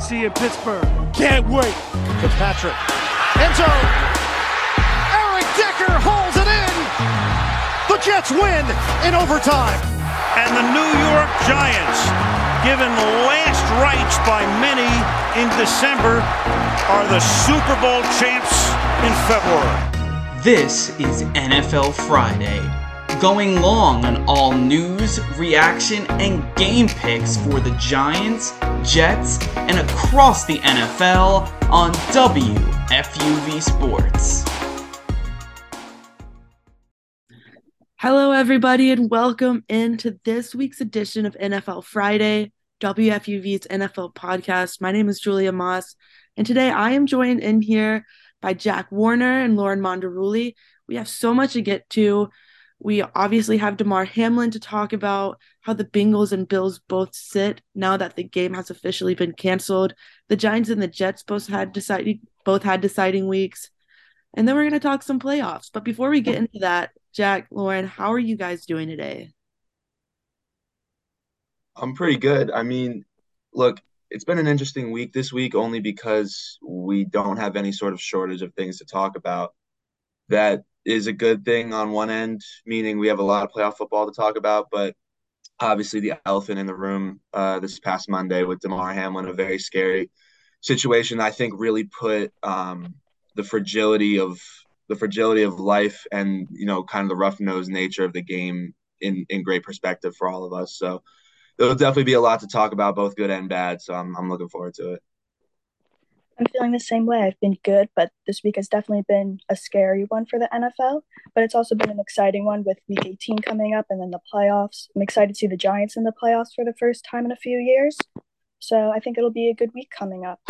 See you in Pittsburgh. Can't wait. Fitzpatrick. End zone. Eric Decker holds it in. The Jets win in overtime. And the New York Giants, given last rites by many in December, are the Super Bowl champs in February. This is NFL Friday, going long on all news, reaction, and game picks for the Giants, Jets, and across the NFL on WFUV Sports. Hello, everybody, and welcome into this week's edition of NFL Friday, WFUV's NFL podcast. My name is Julia Moss, and today I am joined in here by Jack Warner and Lauren Monderuli. We have so much to get to. We obviously have Damar Hamlin to talk about how the Bengals and Bills both sit now that the game has officially been canceled. The Giants and the Jets both had deciding both had deciding weeks. And then we're going to talk some playoffs. But before we get into that, Jack, Lauren, how are you guys doing today? I'm pretty good. I mean, look, it's been an interesting week this week only because we don't have any sort of shortage of things to talk about. That is a good thing on one end, meaning we have a lot of playoff football to talk about, but obviously the elephant in the room uh, this past Monday with Damar Hamlin, a very scary situation. I think really put um, the fragility of the fragility of life and you know kind of the rough nosed nature of the game in in great perspective for all of us. So there'll definitely be a lot to talk about, both good and bad. So I'm I'm looking forward to it. I'm feeling the same way. I've been good, but this week has definitely been a scary one for the NFL. But it's also been an exciting one with Week 18 coming up and then the playoffs. I'm excited to see the Giants in the playoffs for the first time in a few years. So I think it'll be a good week coming up.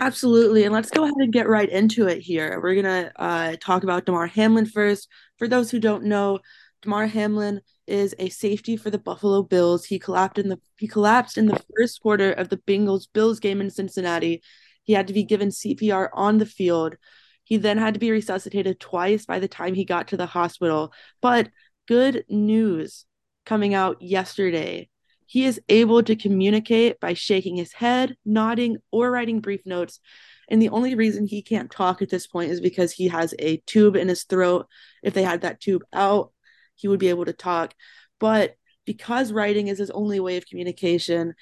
Absolutely. And let's go ahead and get right into it here. We're going to uh, talk about Damar Hamlin first. For those who don't know, Damar Hamlin is a safety for the Buffalo Bills. He collapsed in the he collapsed in the first quarter of the Bengals Bills game in Cincinnati. He had to be given CPR on the field. He then had to be resuscitated twice by the time he got to the hospital. But good news coming out yesterday. He is able to communicate by shaking his head, nodding, or writing brief notes. And the only reason he can't talk at this point is because he has a tube in his throat. If they had that tube out, he would be able to talk. But because writing is his only way of communication,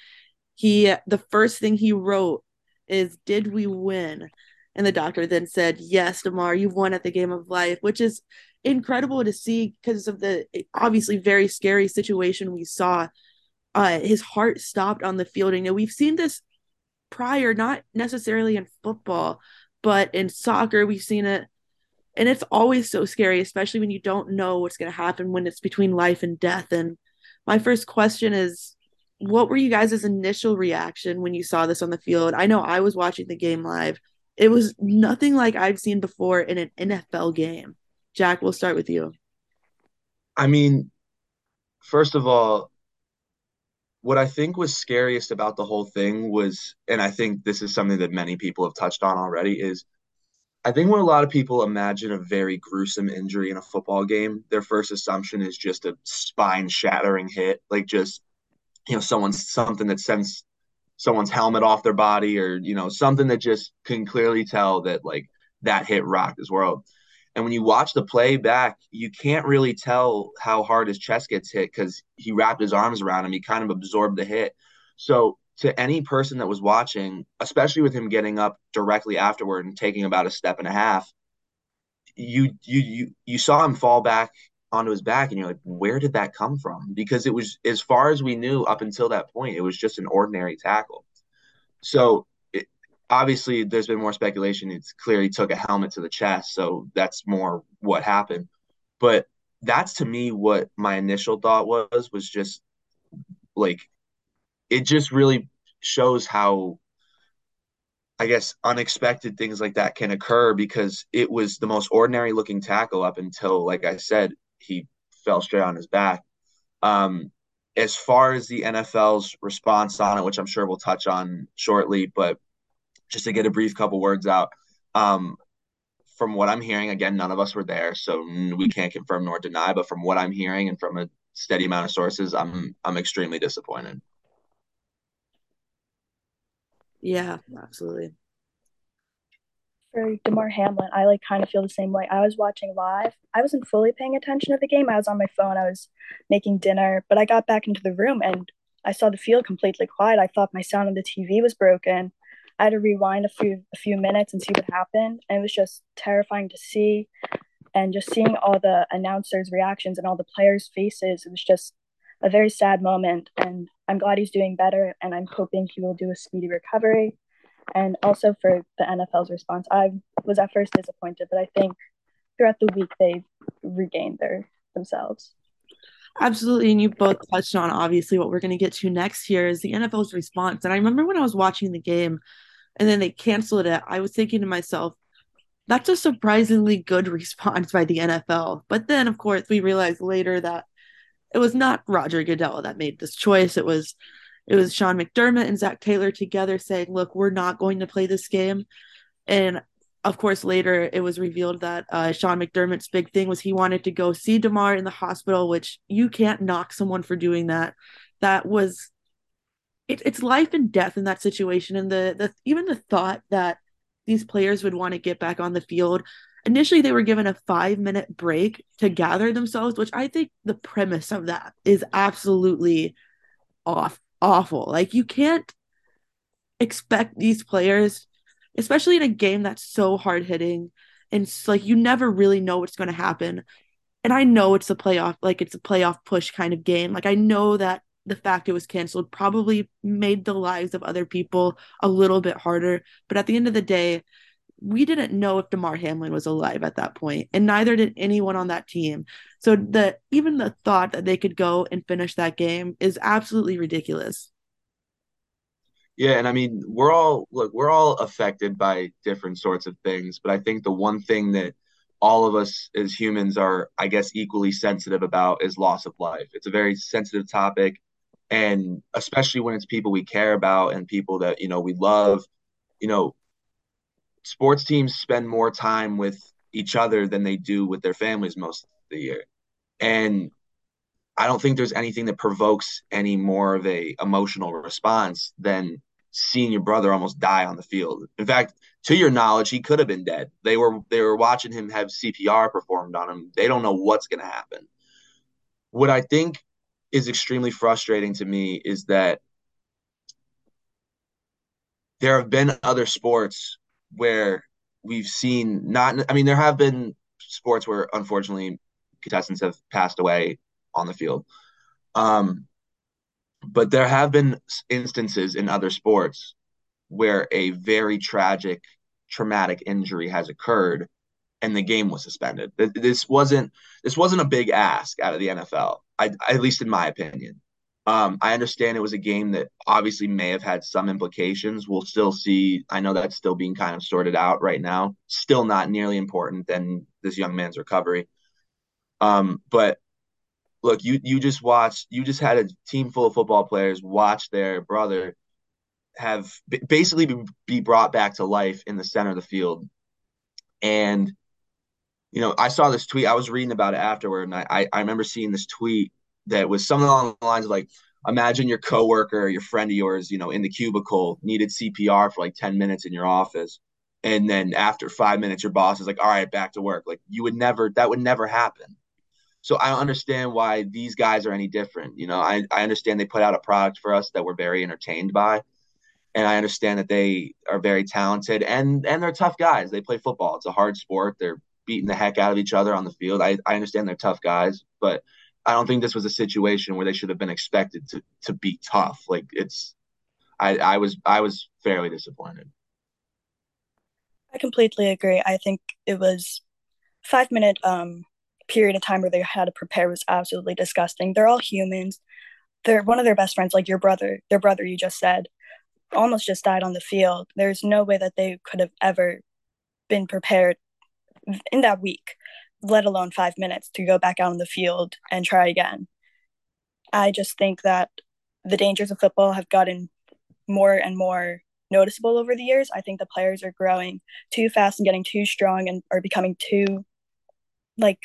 he the first thing he wrote is did we win? And the doctor then said, Yes, Damar, you've won at the game of life, which is incredible to see because of the obviously very scary situation we saw. Uh, his heart stopped on the field. And you know, we've seen this prior, not necessarily in football, but in soccer, we've seen it and it's always so scary especially when you don't know what's going to happen when it's between life and death and my first question is what were you guys' initial reaction when you saw this on the field? I know i was watching the game live. It was nothing like i've seen before in an nfl game. Jack we'll start with you. I mean first of all what i think was scariest about the whole thing was and i think this is something that many people have touched on already is I think when a lot of people imagine a very gruesome injury in a football game, their first assumption is just a spine shattering hit, like just you know someone's something that sends someone's helmet off their body or you know something that just can clearly tell that like that hit rocked his world. And when you watch the play back, you can't really tell how hard his chest gets hit because he wrapped his arms around him. He kind of absorbed the hit. So to any person that was watching, especially with him getting up directly afterward and taking about a step and a half, you you you you saw him fall back onto his back and you're like, where did that come from? Because it was as far as we knew up until that point, it was just an ordinary tackle. So it, obviously there's been more speculation. It's clearly took a helmet to the chest, so that's more what happened. But that's to me what my initial thought was was just like it just really shows how I guess unexpected things like that can occur because it was the most ordinary looking tackle up until, like I said, he fell straight on his back. Um, as far as the NFL's response on it, which I'm sure we'll touch on shortly, but just to get a brief couple words out, um, from what I'm hearing, again, none of us were there, so we can't confirm nor deny. But from what I'm hearing and from a steady amount of sources, I'm I'm extremely disappointed. Yeah, absolutely. For Damar Hamlin, I like kind of feel the same way. I was watching live. I wasn't fully paying attention to the game. I was on my phone. I was making dinner, but I got back into the room and I saw the field completely quiet. I thought my sound on the TV was broken. I had to rewind a few a few minutes and see what happened, and it was just terrifying to see. And just seeing all the announcers' reactions and all the players' faces, it was just a very sad moment. And I'm glad he's doing better, and I'm hoping he will do a speedy recovery. And also for the NFL's response, I was at first disappointed, but I think throughout the week they've regained their themselves. Absolutely. And you both touched on obviously what we're going to get to next here is the NFL's response. And I remember when I was watching the game and then they canceled it, I was thinking to myself, that's a surprisingly good response by the NFL. But then, of course, we realized later that it was not Roger Goodell that made this choice. It was it was Sean McDermott and Zac Taylor together saying, "Look, we're not going to play this game." And of course, later it was revealed that uh, Sean McDermott's big thing was he wanted to go see Damar in the hospital, which you can't knock someone for doing that. That was it, it's life and death in that situation, and the the even the thought that these players would want to get back on the field initially they were given a five minute break to gather themselves which i think the premise of that is absolutely off awful. Like you can't expect these players especially in a game that's so hard hitting and like you never really know what's going to happen. And i know it's a playoff like it's a playoff push kind of game. Like i know that the fact it was canceled probably made the lives of other people a little bit harder. But at the end of the day we didn't know if Damar Hamlin was alive at that point, and neither did anyone on that team. So the even the thought that they could go and finish that game is absolutely ridiculous. Yeah, and I mean, we're all look, we're all affected by different sorts of things, but I think the one thing that all of us as humans are, I guess, equally sensitive about is loss of life. It's a very sensitive topic, and especially when it's people we care about and people that you know we love. You know, sports teams spend more time with each other than they do with their families most of the year. And I don't think there's anything that provokes any more of a emotional response than seeing your brother almost die on the field. In fact, to your knowledge, he could have been dead. They were they were watching him have CPR performed on him. They don't know what's going to happen. What I think is extremely frustrating to me is that there have been other sports where we've seen not I mean there have been sports where unfortunately contestants have passed away on the field. Um, but there have been instances in other sports where a very tragic traumatic injury has occurred and the game was suspended. This wasn't this wasn't a big ask out of the NFL. I, at least in my opinion. Um, I understand it was a game that obviously may have had some implications. We'll still see. I know that's still being kind of sorted out right now. Still not nearly important than this young man's recovery. Um, but look, you you just watched. You just had a team full of football players watch their brother have basically be brought back to life in the center of the field, and you know I saw this tweet. I was reading about it afterward, and I I remember seeing this tweet that was something along the lines of like, imagine your coworker or your friend of yours, you know, in the cubicle needed CPR for like 10 minutes in your office. And then after five minutes, your boss is like, all right, back to work. Like you would never, that would never happen. So I understand why these guys are any different. You know, I, I understand they put out a product for us that we're very entertained by. And I understand that they are very talented and and they're tough guys. They play football. It's a hard sport. They're beating the heck out of each other on the field. I, I understand they're tough guys, but I don't think this was a situation where they should have been expected to to be tough. Like it's, I I was I was fairly disappointed. I completely agree. I think it was five minute um period of time where they had to prepare was absolutely disgusting. They're all humans. They're one of their best friends, like your brother, their brother you just said. almost just died on the field. There's no way that they could have ever been prepared in that week, let alone five minutes, to go back out on the field and try again. I just think that the dangers of football have gotten more and more noticeable over the years. I think the players are growing too fast and getting too strong and are becoming too like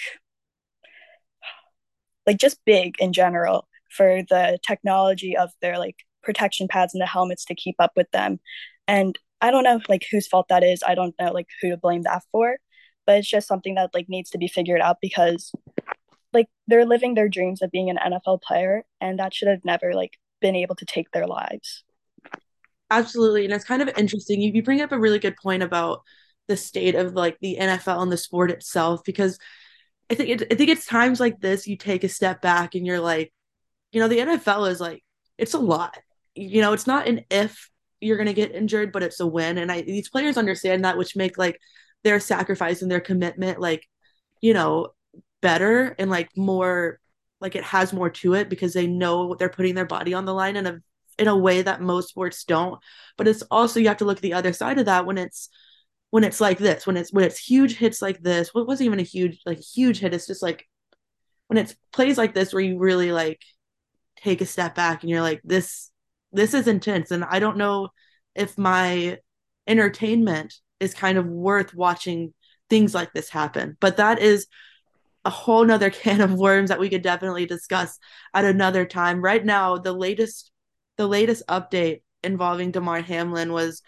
like just big in general for the technology of their like protection pads and the helmets to keep up with them. And I don't know like whose fault that is. I don't know like who to blame that for, but it's just something that like needs to be figured out because like they're living their dreams of being an NFL player and that should have never like been able to take their lives. Absolutely. And it's kind of interesting. You, you bring up a really good point about the state of like the NFL and the sport itself because I think it, I think it's times like this you take a step back and you're like, you know, the NFL is like it's a lot. You know, it's not an if you're gonna get injured, but it's a win. And I these players understand that, which make like their sacrifice and their commitment like, you know, better and like more like it has more to it because they know they're putting their body on the line in a in a way that most sports don't. But it's also you have to look at the other side of that when it's when it's like this, when it's when it's huge hits like this. What wasn't even a huge like huge hit. It's just like when it's plays like this where you really like take a step back and you're like this this is intense and I don't know if my entertainment is kind of worth watching things like this happen. But that is a whole nother can of worms that we could definitely discuss at another time. Right now, the latest the latest update involving Damar Hamlin was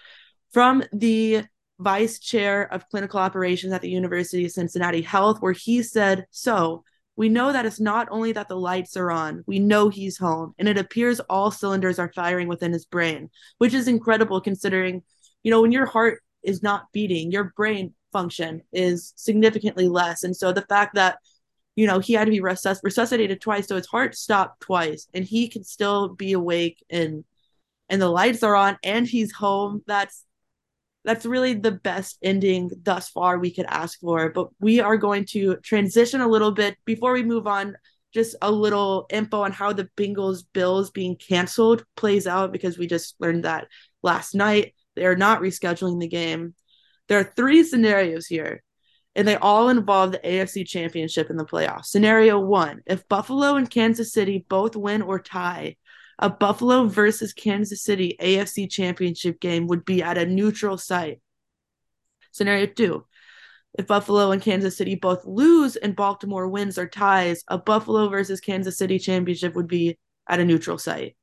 from the vice chair of clinical operations at the University of Cincinnati Health, where he said, So, we know that it's not only that the lights are on, we know he's home, and it appears all cylinders are firing within his brain, which is incredible considering, you know, when your heart is not beating, your brain function is significantly less. And so the fact that, you know, he had to be resusc- resuscitated twice, so his heart stopped twice, and he can still be awake and and the lights are on and he's home. That's that's really the best ending thus far we could ask for. But we are going to transition a little bit before we move on. Just a little info on how the Bengals Bills being canceled plays out because we just learned that last night. They are not rescheduling the game. There are three scenarios here, and they all involve the AFC Championship in the playoffs. Scenario one if Buffalo and Kansas City both win or tie, a Buffalo versus Kansas City AFC championship game would be at a neutral site. Scenario two if Buffalo and Kansas City both lose and Baltimore wins or ties, a Buffalo versus Kansas City championship would be at a neutral site.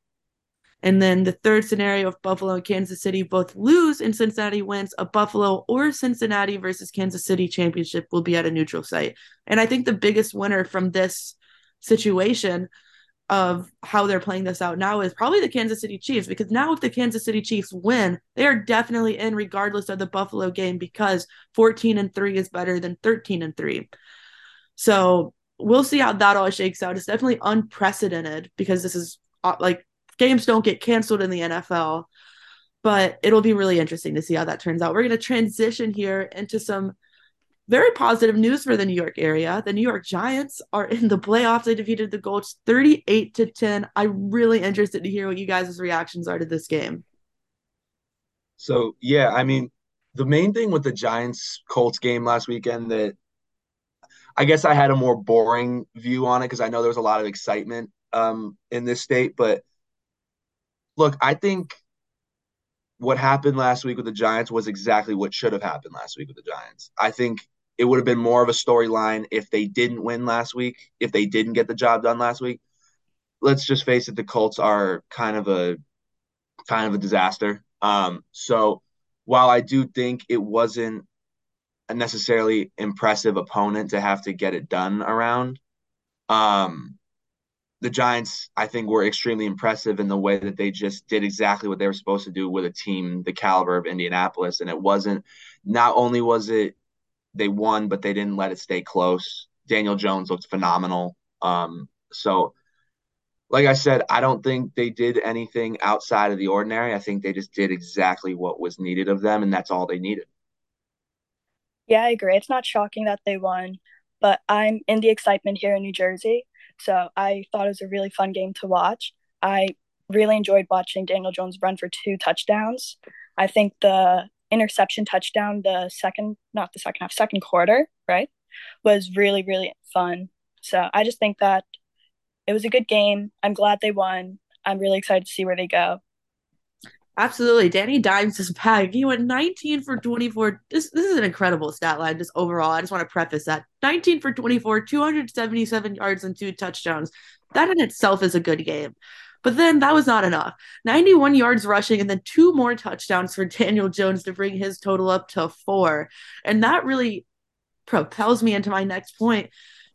And then the third scenario, if Buffalo and Kansas City both lose and Cincinnati wins, a Buffalo or Cincinnati versus Kansas City championship will be at a neutral site. And I think the biggest winner from this situation of how they're playing this out now is probably the Kansas City Chiefs because now if the Kansas City Chiefs win, they are definitely in regardless of the Buffalo game because 14 and 3 is better than 13 and 3. So, we'll see how that all shakes out. It's definitely unprecedented because this is uh, like games don't get canceled in the NFL, but it'll be really interesting to see how that turns out. We're going to transition here into some very positive news for the New York area. The New York Giants are in the playoffs. They defeated the Colts 38 to 10. I'm really interested to hear what you guys' reactions are to this game. So, yeah, I mean, the main thing with the Giants Colts game last weekend that I guess I had a more boring view on it because I know there was a lot of excitement um, in this state. But look, I think what happened last week with the Giants was exactly what should have happened last week with the Giants. I think it would have been more of a storyline if they didn't win last week, if they didn't get the job done last week. Let's just face it, the Colts are kind of a kind of a disaster. Um, so while I do think it wasn't a necessarily impressive opponent to have to get it done around, um, the Giants, I think, were extremely impressive in the way that they just did exactly what they were supposed to do with a team the caliber of Indianapolis. And it wasn't, not only was it they won, but they didn't let it stay close. Daniel Jones looked phenomenal. Um, so, like I said, I don't think they did anything outside of the ordinary. I think they just did exactly what was needed of them, and that's all they needed. Yeah, I agree. It's not shocking that they won, but I'm in the excitement here in New Jersey. So I thought it was a really fun game to watch. I really enjoyed watching Daniel Jones run for two touchdowns. I think the interception touchdown, the second, not the second half, second quarter, right, was really, really fun. So I just think that it was a good game. I'm glad they won. I'm really excited to see where they go. Absolutely. Danny Dimes is back. He went 19 for 24. This this is an incredible stat line just overall. I just want to preface that. 19 for 24, 277 yards and two touchdowns. That in itself is a good game. But then that was not enough. 91 yards rushing and then two more touchdowns for Daniel Jones to bring his total up to 4. And that really propels me into my next point.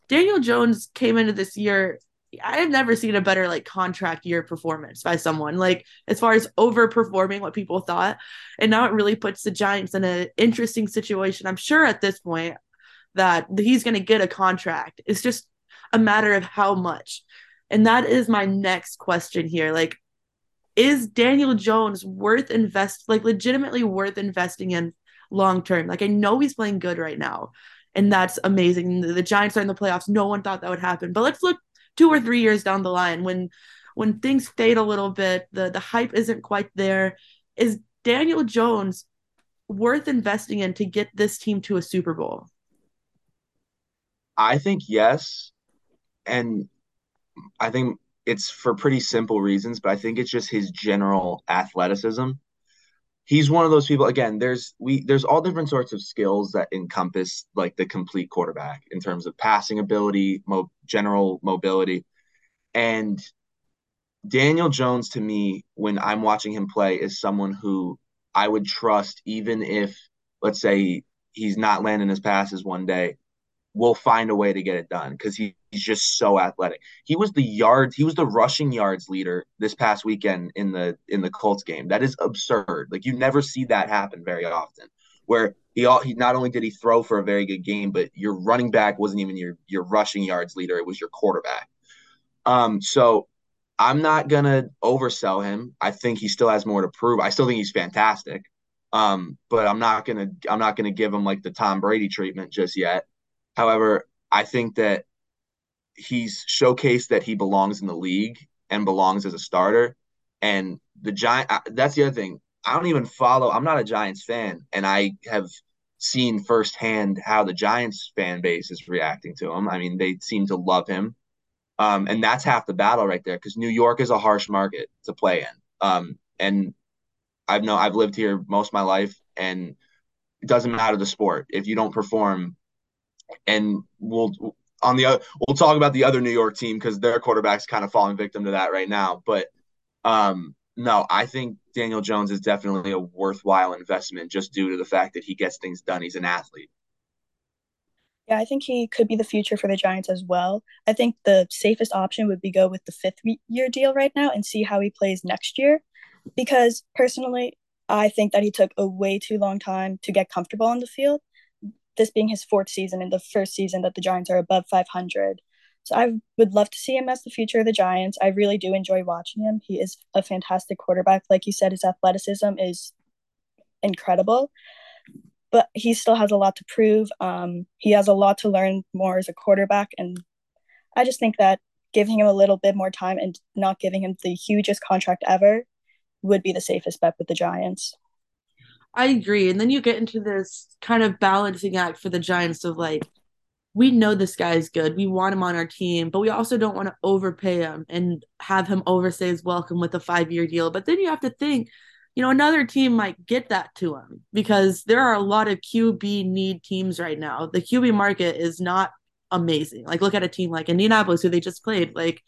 Daniel Jones came into this year I have never seen a better like contract year performance by someone like as far as overperforming what people thought. And now it really puts the Giants in an interesting situation. I'm sure at this point that he's going to get a contract. It's just a matter of how much. And that is my next question here. Like, is Daniel Jones worth invest like legitimately worth investing in long term? Like, I know he's playing good right now, and that's amazing. The, the Giants are in the playoffs. No one thought that would happen. But let's look two or three years down the line when when things fade a little bit, the the hype isn't quite there. Is Daniel Jones worth investing in to get this team to a Super Bowl? I think yes. And I think it's for pretty simple reasons, but I think it's just his general athleticism. He's one of those people again, there's we there's all different sorts of skills that encompass like the complete quarterback in terms of passing ability, mo- general mobility. And Daniel Jones to me, when I'm watching him play, is someone who I would trust, even if, let's say, he's not landing his passes one day, will find a way to get it done because he, he's just so athletic. He was the yards, he was the rushing yards leader this past weekend in the in the Colts game. That is absurd. Like you never see that happen very often. Where he all he not only did he throw for a very good game, but your running back wasn't even your your rushing yards leader; it was your quarterback. Um, so I'm not gonna oversell him. I think he still has more to prove. I still think he's fantastic. Um, but I'm not gonna I'm not gonna give him like the Tom Brady treatment just yet. However, I think that he's showcased that he belongs in the league and belongs as a starter. And the Giant that's the other thing. I don't even follow. I'm not a Giants fan, and I have seen firsthand how the Giants fan base is reacting to him. I mean, they seem to love him. Um, and that's half the battle right there because New York is a harsh market to play in. Um, and I've know I've lived here most of my life, and it doesn't matter the sport if you don't perform. And we'll on the we'll talk about the other New York team because their quarterback's kind of falling victim to that right now. But um, no, I think Daniel Jones is definitely a worthwhile investment just due to the fact that he gets things done. He's an athlete. Yeah, I think he could be the future for the Giants as well. I think the safest option would be go with the fifth year deal right now and see how he plays next year. Because personally, I think that he took a way too long time to get comfortable on the field. This being his fourth season and the first season that the Giants are above 500. So I would love to see him as the future of the Giants. I really do enjoy watching him. He is a fantastic quarterback. Like you said, his athleticism is incredible but he still has a lot to prove. Um, he has a lot to learn more as a quarterback, and I just think that giving him a little bit more time and not giving him the hugest contract ever would be the safest bet with the Giants. I agree. And then you get into this kind of balancing act for the Giants of like, we know this guy's good. We want him on our team, but we also don't want to overpay him and have him overstay his welcome with a five year deal. But then you have to think you know, another team might get that to him because there are a lot of QB need teams right now. The QB market is not amazing. Like, look at a team like Indianapolis, who they just played. Like,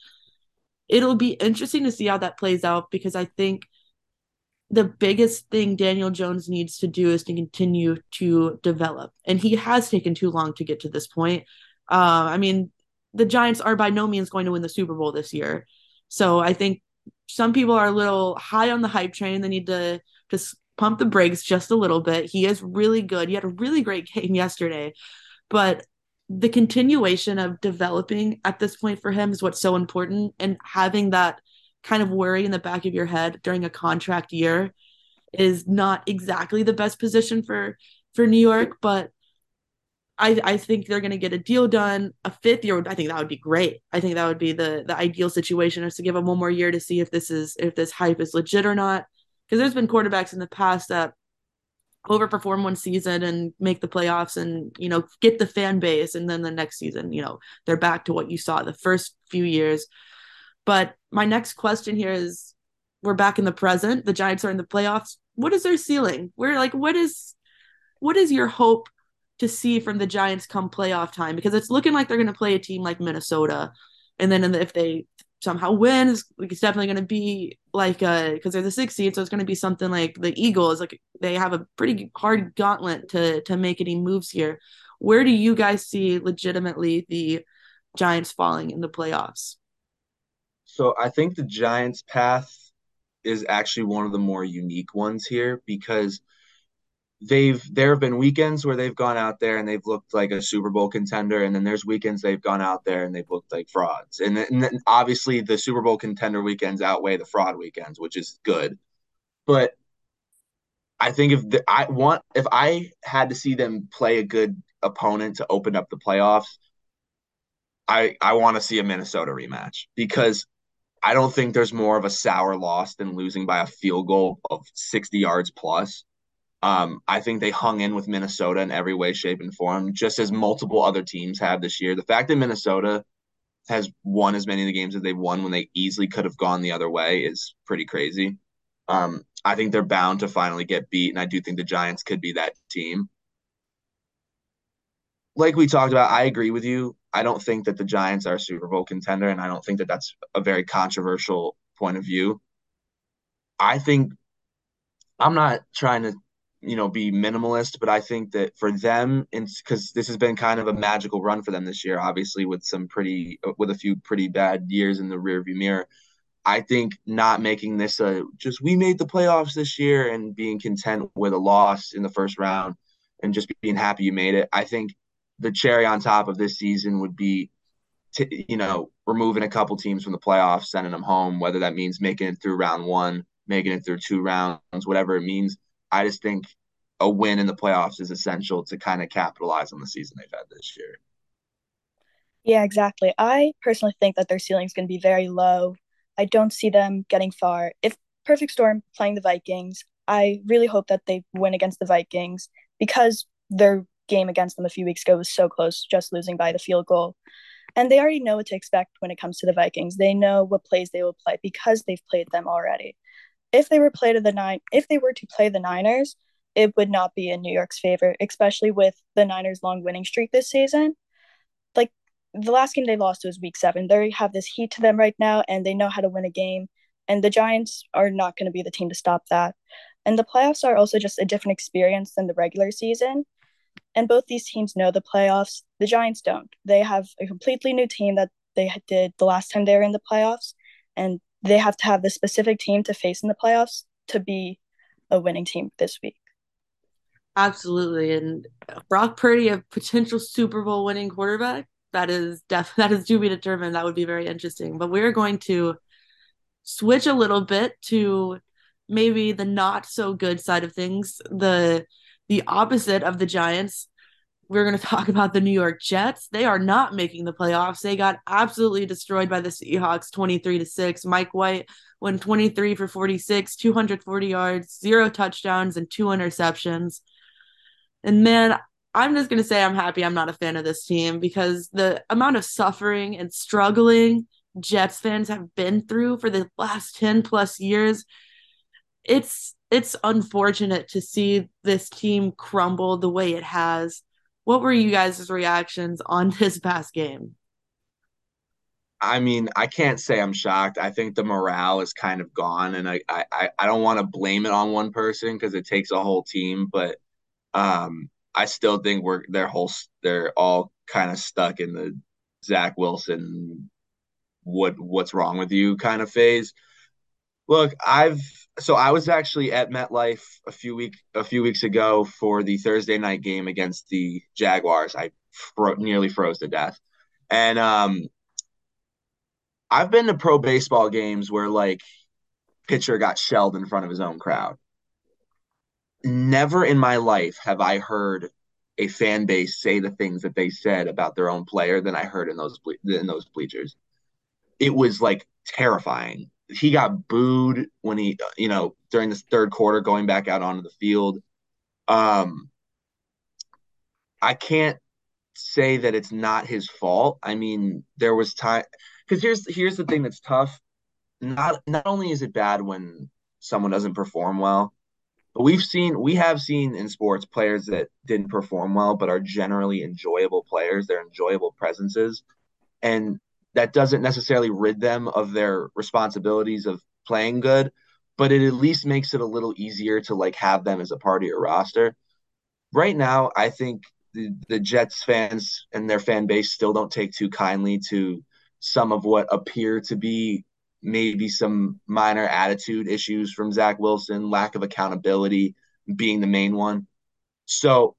it'll be interesting to see how that plays out because I think the biggest thing Daniel Jones needs to do is to continue to develop. And he has taken too long to get to this point. Uh, I mean, the Giants are by no means going to win the Super Bowl this year. So I think some people are a little high on the hype train. They need to just pump the brakes just a little bit. He is really good. He had a really great game yesterday, but the continuation of developing at this point for him is what's so important. And having that kind of worry in the back of your head during a contract year is not exactly the best position for for New York, but I, I think they're going to get a deal done. A fifth year, I think that would be great. I think that would be the the ideal situation is to give them one more year to see if this is if this hype is legit or not. Because there's been quarterbacks in the past that overperform one season and make the playoffs and you know get the fan base, and then the next season, you know, they're back to what you saw the first few years. But my next question here is: We're back in the present. The Giants are in the playoffs. What is their ceiling? We're like, what is what is your hope to see from the Giants come playoff time? Because it's looking like they're going to play a team like Minnesota, and then if they somehow win, it's, definitely going to be like uh because they're the sixth seed, so it's going to be something like the Eagles. Like they have a pretty hard gauntlet to to make any moves here. Where do you guys see legitimately the Giants falling in the playoffs? So I think the Giants' path is actually one of the more unique ones here because they've there have been weekends where they've gone out there and they've looked like a Super Bowl contender, and then there's weekends they've gone out there and they've looked like frauds. And, and then obviously the Super Bowl contender weekends outweigh the fraud weekends, which is good. But I think if the, I want if I had to see them play a good opponent to open up the playoffs, I I want to see a Minnesota rematch because I don't think there's more of a sour loss than losing by a field goal of 60 yards plus. Um, I think they hung in with Minnesota in every way, shape, and form, just as multiple other teams have this year. The fact that Minnesota has won as many of the games as they've won when they easily could have gone the other way is pretty crazy. Um, I think they're bound to finally get beat, and I do think the Giants could be that team. Like we talked about, I agree with you. I don't think that the Giants are a Super Bowl contender, and I don't think that that's a very controversial point of view. I think I'm not trying to you know be minimalist but i think that for them and because this has been kind of a magical run for them this year obviously with some pretty uh, with a few pretty bad years in the rearview mirror i think not making this a just we made the playoffs this year and being content with a loss in the first round and just being happy you made it i think the cherry on top of this season would be to, you know removing a couple teams from the playoffs sending them home whether that means making it through round one making it through two rounds whatever it means I just think a win in the playoffs is essential to kind of capitalize on the season they've had this year. Yeah, exactly. I personally think that their ceiling is going to be very low. I don't see them getting far. If Perfect Storm playing the Vikings, I really hope that they win against the Vikings because their game against them a few weeks ago was so close, just losing by the field goal. And they already know what to expect when it comes to the Vikings. They know what plays they will play because they've played them already if they were played to the nine if they were to play the Niners, it would not be in New York's favor, especially with the Niners' long winning streak this season. Like the last game they lost was week seven. They have this heat to them right now and they know how to win a game. And the Giants are not going to be the team to stop that. And the playoffs are also just a different experience than the regular season. And both these teams know the playoffs. The Giants don't. They have a completely new team that they did the last time they were in the playoffs. And they have to have the specific team to face in the playoffs to be a winning team this week. Absolutely, and Brock Purdy, a potential Super Bowl winning quarterback, that is def that is to be determined. That would be very interesting. But we're going to switch a little bit to maybe the not so good side of things, the the opposite of the Giants we're going to talk about the New York Jets. They are not making the playoffs. They got absolutely destroyed by the Seahawks 23 to 6. Mike White went 23 for 46, 240 yards, zero touchdowns and two interceptions. And man, I'm just going to say I'm happy I'm not a fan of this team because the amount of suffering and struggling Jets fans have been through for the last 10 plus years it's it's unfortunate to see this team crumble the way it has what were you guys' reactions on this past game? I mean, I can't say I'm shocked. I think the morale is kind of gone, and I I, I don't want to blame it on one person because it takes a whole team, but um, I still think we're they're whole they're all kind of stuck in the Zach Wilson what what's wrong with you kind of phase. Look, I've so I was actually at MetLife a few week a few weeks ago for the Thursday night game against the Jaguars. I fro- nearly froze to death, and um, I've been to pro baseball games where like pitcher got shelled in front of his own crowd. Never in my life have I heard a fan base say the things that they said about their own player than I heard in those ble- in those bleachers. It was like terrifying. He got booed when he, you know, during this third quarter going back out onto the field. Um, I can't say that it's not his fault. I mean, there was time because here's here's the thing that's tough. Not not only is it bad when someone doesn't perform well, but we've seen we have seen in sports players that didn't perform well but are generally enjoyable players. They're enjoyable presences, and that doesn't necessarily rid them of their responsibilities of playing good, but it at least makes it a little easier to like have them as a part of your roster. Right now, I think the, the Jets fans and their fan base still don't take too kindly to some of what appear to be maybe some minor attitude issues from Zach Wilson, lack of accountability being the main one. So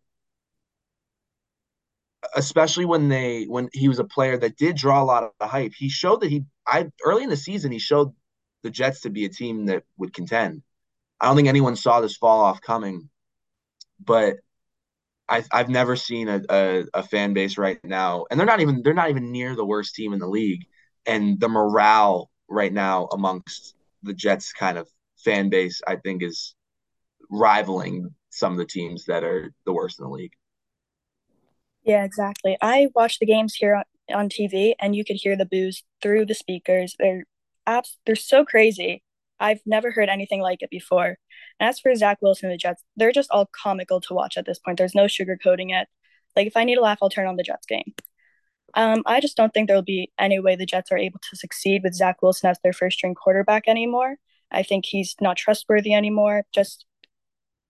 especially when they when he was a player that did draw a lot of the hype, he showed that he I early in the season he showed the Jets to be a team that would contend. I don't think anyone saw this fall off coming, but I, I've never seen a, a, a fan base right now, and they're not even they're not even near the worst team in the league, and the morale right now amongst the Jets kind of fan base, I think, is rivaling some of the teams that are the worst in the league. Yeah, exactly. I watched the games here on, on TV, and you could hear the boos through the speakers. They're abs- they're so crazy. I've never heard anything like it before. And as for Zach Wilson and the Jets, they're just all comical to watch at this point. There's no sugarcoating it. Like if I need a laugh, I'll turn on the Jets game. Um, I just don't think there will be any way the Jets are able to succeed with Zach Wilson as their first string quarterback anymore. I think he's not trustworthy anymore. Just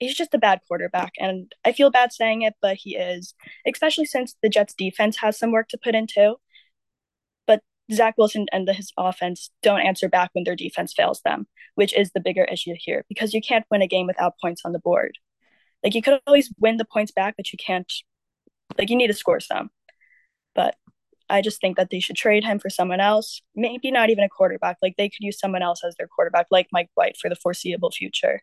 he's just a bad quarterback, and I feel bad saying it, but he is, especially since the Jets defense has some work to put into. But Zach Wilson and his offense don't answer back when their defense fails them, which is the bigger issue here because you can't win a game without points on the board. Like you could always win the points back, but you can't. Like you need to score some. But I just think that they should trade him for someone else. Maybe not even a quarterback. Like they could use someone else as their quarterback, like Mike White, for the foreseeable future.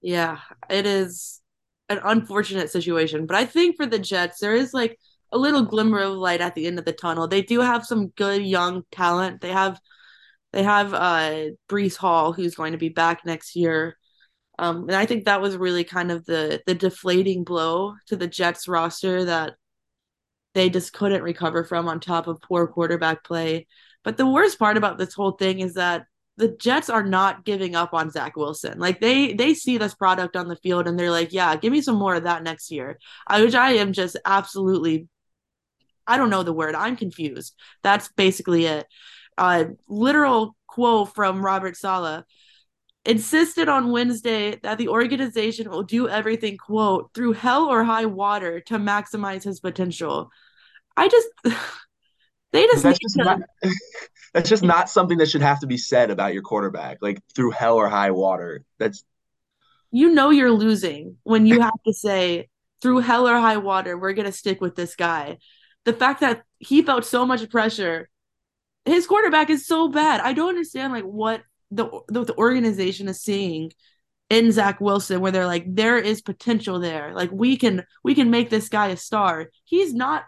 Yeah, it is an unfortunate situation. But I think for the Jets, there is like a little glimmer of light at the end of the tunnel. They do have some good young talent. They have they have uh Breece Hall, who's going to be back next year. Um, and I think that was really kind of the the deflating blow to the Jets roster that they just couldn't recover from on top of poor quarterback play. But the worst part about this whole thing is that the Jets are not giving up on Zach Wilson. Like they they see this product on the field and they're like, yeah, give me some more of that next year. I which I am just absolutely I don't know the word. I'm confused. That's basically it. Uh literal quote from Robert Saleh insisted on Wednesday that the organization will do everything, quote, through hell or high water to maximize his potential. I just, they just, just, to... not, that's just not something that should have to be said about your quarterback, like through hell or high water. That's, you know, you're losing when you have to say, through hell or high water, we're going to stick with this guy. The fact that he felt so much pressure his quarterback is so bad. I don't understand like what the, the, the organization is seeing in Zach Wilson where they're like there is potential there. Like we can we can make this guy a star. He's not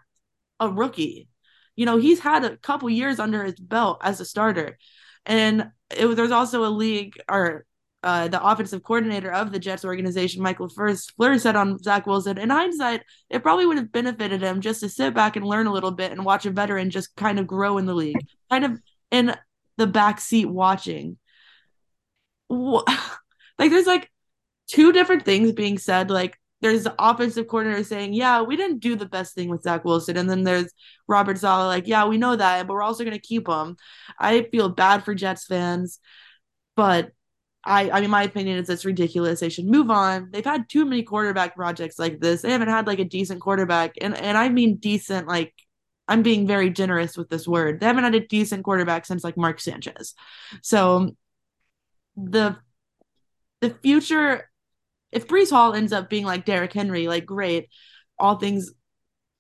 a rookie. You know, he's had a couple years under his belt as a starter. And it, there's also a league or uh, the offensive coordinator of the Jets organization, Michael First, Fleur said on Zach Wilson, in hindsight, it probably would have benefited him just to sit back and learn a little bit and watch a veteran just kind of grow in the league, kind of in the back seat watching like there's like two different things being said. Like there's the offensive coordinator saying, "Yeah, we didn't do the best thing with Zach Wilson," and then there's Robert Saleh like, "Yeah, we know that, but we're also going to keep him." I feel bad for Jets fans, but I, I mean, my opinion is it's ridiculous. They should move on. They've had too many quarterback projects like this. They haven't had like a decent quarterback, and and I mean decent. Like I'm being very generous with this word. They haven't had a decent quarterback since like Mark Sanchez. So the the future if Breece Hall ends up being like Derrick Henry, like great, all things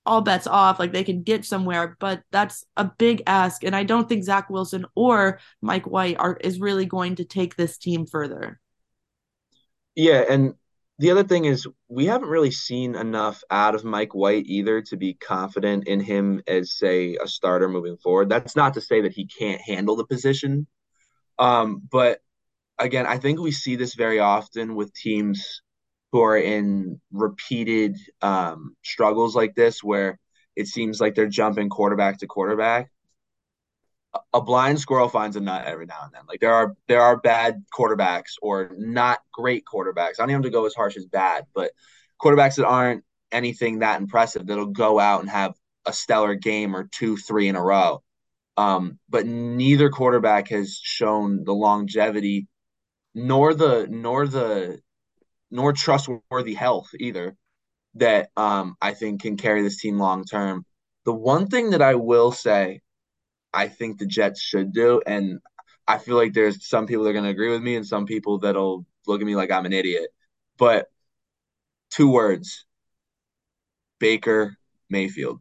all bets off, like they can get somewhere, but that's a big ask. And I don't think Zach Wilson or Mike White are is really going to take this team further. Yeah, and the other thing is we haven't really seen enough out of Mike White either to be confident in him as say a starter moving forward. That's not to say that he can't handle the position. Um, but again, I think we see this very often with teams who are in repeated um, struggles like this where it seems like they're jumping quarterback to quarterback a blind squirrel finds a nut every now and then. Like there are there are bad quarterbacks or not great quarterbacks. I don't even have to go as harsh as bad, but quarterbacks that aren't anything that impressive that'll go out and have a stellar game or two, three in a row. Um, but neither quarterback has shown the longevity nor the nor the nor trustworthy health either that um, I think can carry this team long term. The one thing that I will say I think the Jets should do. And I feel like there's some people that are going to agree with me and some people that'll look at me like I'm an idiot. But two words Baker Mayfield.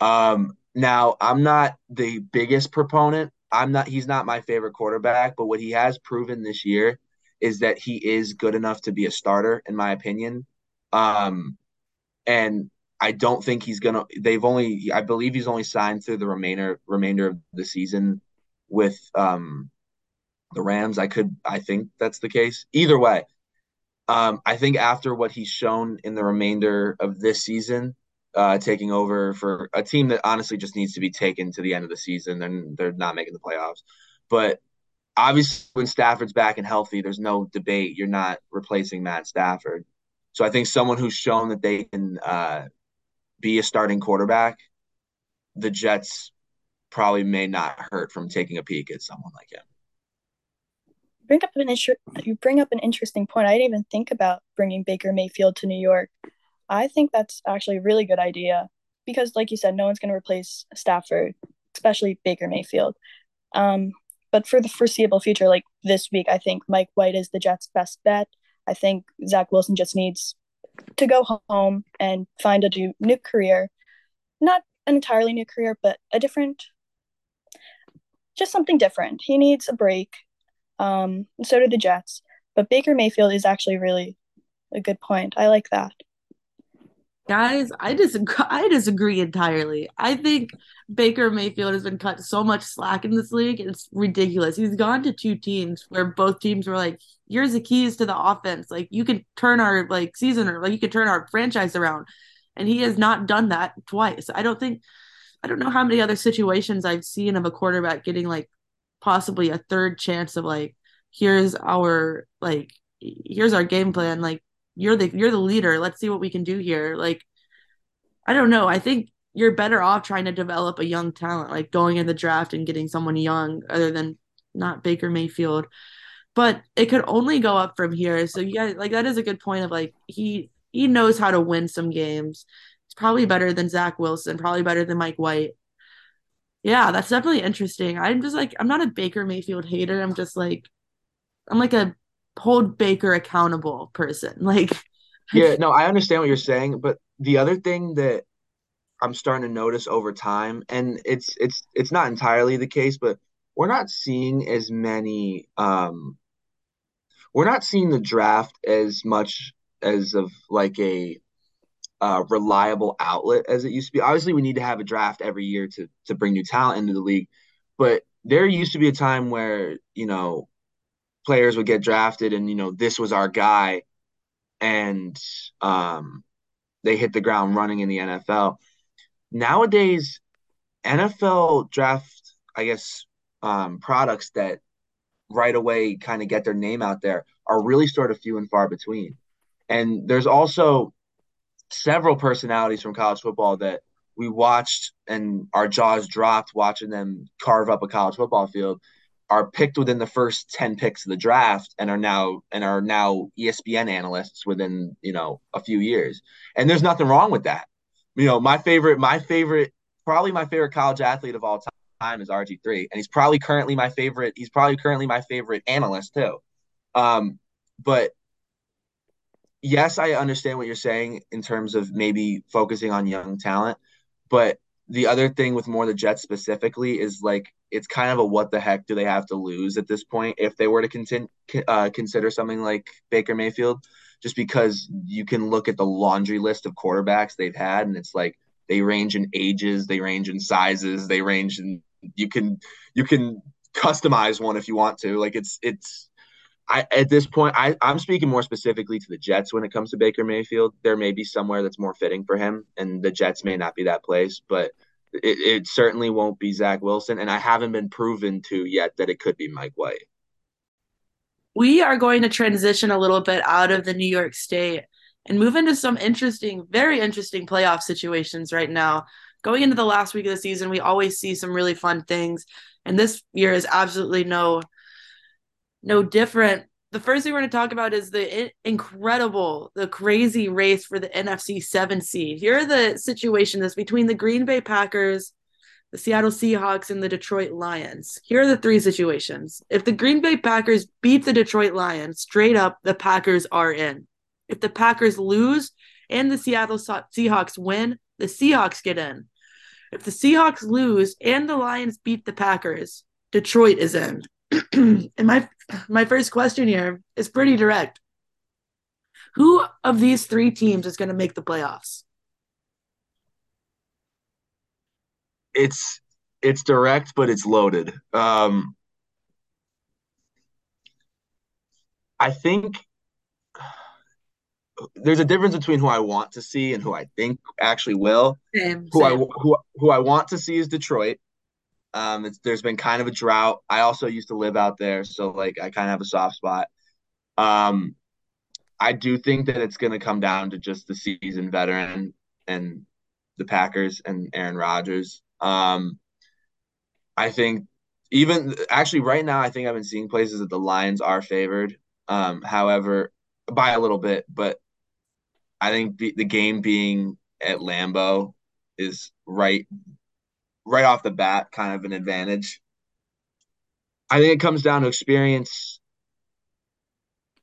Um, now, I'm not the biggest proponent. I'm not, he's not my favorite quarterback, but what he has proven this year is that he is good enough to be a starter, in my opinion. Um, and I don't think he's gonna. They've only, I believe, he's only signed through the remainder remainder of the season with um, the Rams. I could, I think that's the case. Either way, um, I think after what he's shown in the remainder of this season, uh, taking over for a team that honestly just needs to be taken to the end of the season, and they're not making the playoffs. But obviously, when Stafford's back and healthy, there's no debate. You're not replacing Matt Stafford. So I think someone who's shown that they can uh, be a starting quarterback, the Jets probably may not hurt from taking a peek at someone like him. Bring up an inter- you bring up an interesting point. I didn't even think about bringing Baker Mayfield to New York. I think that's actually a really good idea because, like you said, no one's going to replace Stafford, especially Baker Mayfield. Um, but for the foreseeable future, like this week, I think Mike White is the Jets' best bet. I think Zach Wilson just needs to go home and find a new career. Not an entirely new career, but a different, just something different. He needs a break. Um, so do the Jets. But Baker Mayfield is actually really a good point. I like that. Guys, I disagree. I disagree entirely. I think Baker Mayfield has been cut so much slack in this league. It's ridiculous. He's gone to two teams where both teams were like, "Here's the keys to the offense. Like you can turn our like season or like you can turn our franchise around," and he has not done that twice. I don't think. I don't know how many other situations I've seen of a quarterback getting like possibly a third chance of like, here's our like, here's our game plan. Like you're the mm. you're the leader. Let's see what we can do here. Like, I don't know. I think you're better off trying to develop a young talent, like going in the draft and getting someone young, other than not Baker Mayfield. But it could only go up from here. So yeah, like that is a good point of like he he knows how to win some games. He's probably better than Zach Wilson, probably better than Mike White. Yeah, that's definitely interesting. I'm just like I'm not a Baker Mayfield hater. I'm just like I'm like a hold Baker accountable person. Like Yeah, no, I understand what you're saying, but the other thing that I'm starting to notice over time, and it's it's it's not entirely the case, but we're not seeing as many um we're not seeing the draft as much as of like a uh, reliable outlet as it used to be. Obviously, we need to have a draft every year to to bring new talent into the league, but there used to be a time where you know players would get drafted and you know this was our guy and um, they hit the ground running in the NFL. Nowadays, NFL draft, I guess, um, products that right away kind of get their name out there are really sort of few and far between. And there's also several personalities from college football that we watched and our jaws dropped watching them carve up a college football field are picked within the first 10 picks of the draft and are now and are now ESPN analysts within, you know, a few years. And there's nothing wrong with that. You know, my favorite my favorite probably my favorite college athlete of all time is RG3 and he's probably currently my favorite he's probably currently my favorite analyst too. Um but yes, I understand what you're saying in terms of maybe focusing on young talent, but the other thing with more the Jets specifically is like it's kind of a what the heck do they have to lose at this point if they were to continue uh, consider something like Baker Mayfield, just because you can look at the laundry list of quarterbacks they've had and it's like they range in ages, they range in sizes, they range in you can you can customize one if you want to. Like it's it's I at this point I I'm speaking more specifically to the Jets when it comes to Baker Mayfield. There may be somewhere that's more fitting for him, and the Jets may not be that place, but it, it certainly won't be Zach Wilson, and I haven't been proven to yet that it could be Mike White. We are going to transition a little bit out of the New York State and move into some interesting, very interesting playoff situations right now. Going into the last week of the season, we always see some really fun things, and this year is absolutely no no different. The first thing we're going to talk about is the incredible, the crazy race for the NFC 7 seed. Here are the situations between the Green Bay Packers, the Seattle Seahawks, and the Detroit Lions. Here are the three situations. If the Green Bay Packers beat the Detroit Lions, straight up, the Packers are in. If the Packers lose and the Seattle Seahawks win, the Seahawks get in. If the Seahawks lose and the Lions beat the Packers, Detroit is in. and my my first question here is pretty direct. Who of these three teams is going to make the playoffs? It's it's direct, but it's loaded. Um, I think there's a difference between who I want to see and who I think actually will. Same, who same. I who who I want to see is Detroit. Um, there's been kind of a drought. I also used to live out there, so like I kind of have a soft spot. Um, I do think that it's going to come down to just the seasoned veteran and the Packers and Aaron Rodgers. Um, I think even actually right now, I think I've been seeing places that the Lions are favored. Um, however, by a little bit, but I think the, the game being at Lambeau is right right off the bat kind of an advantage. I think it comes down to experience.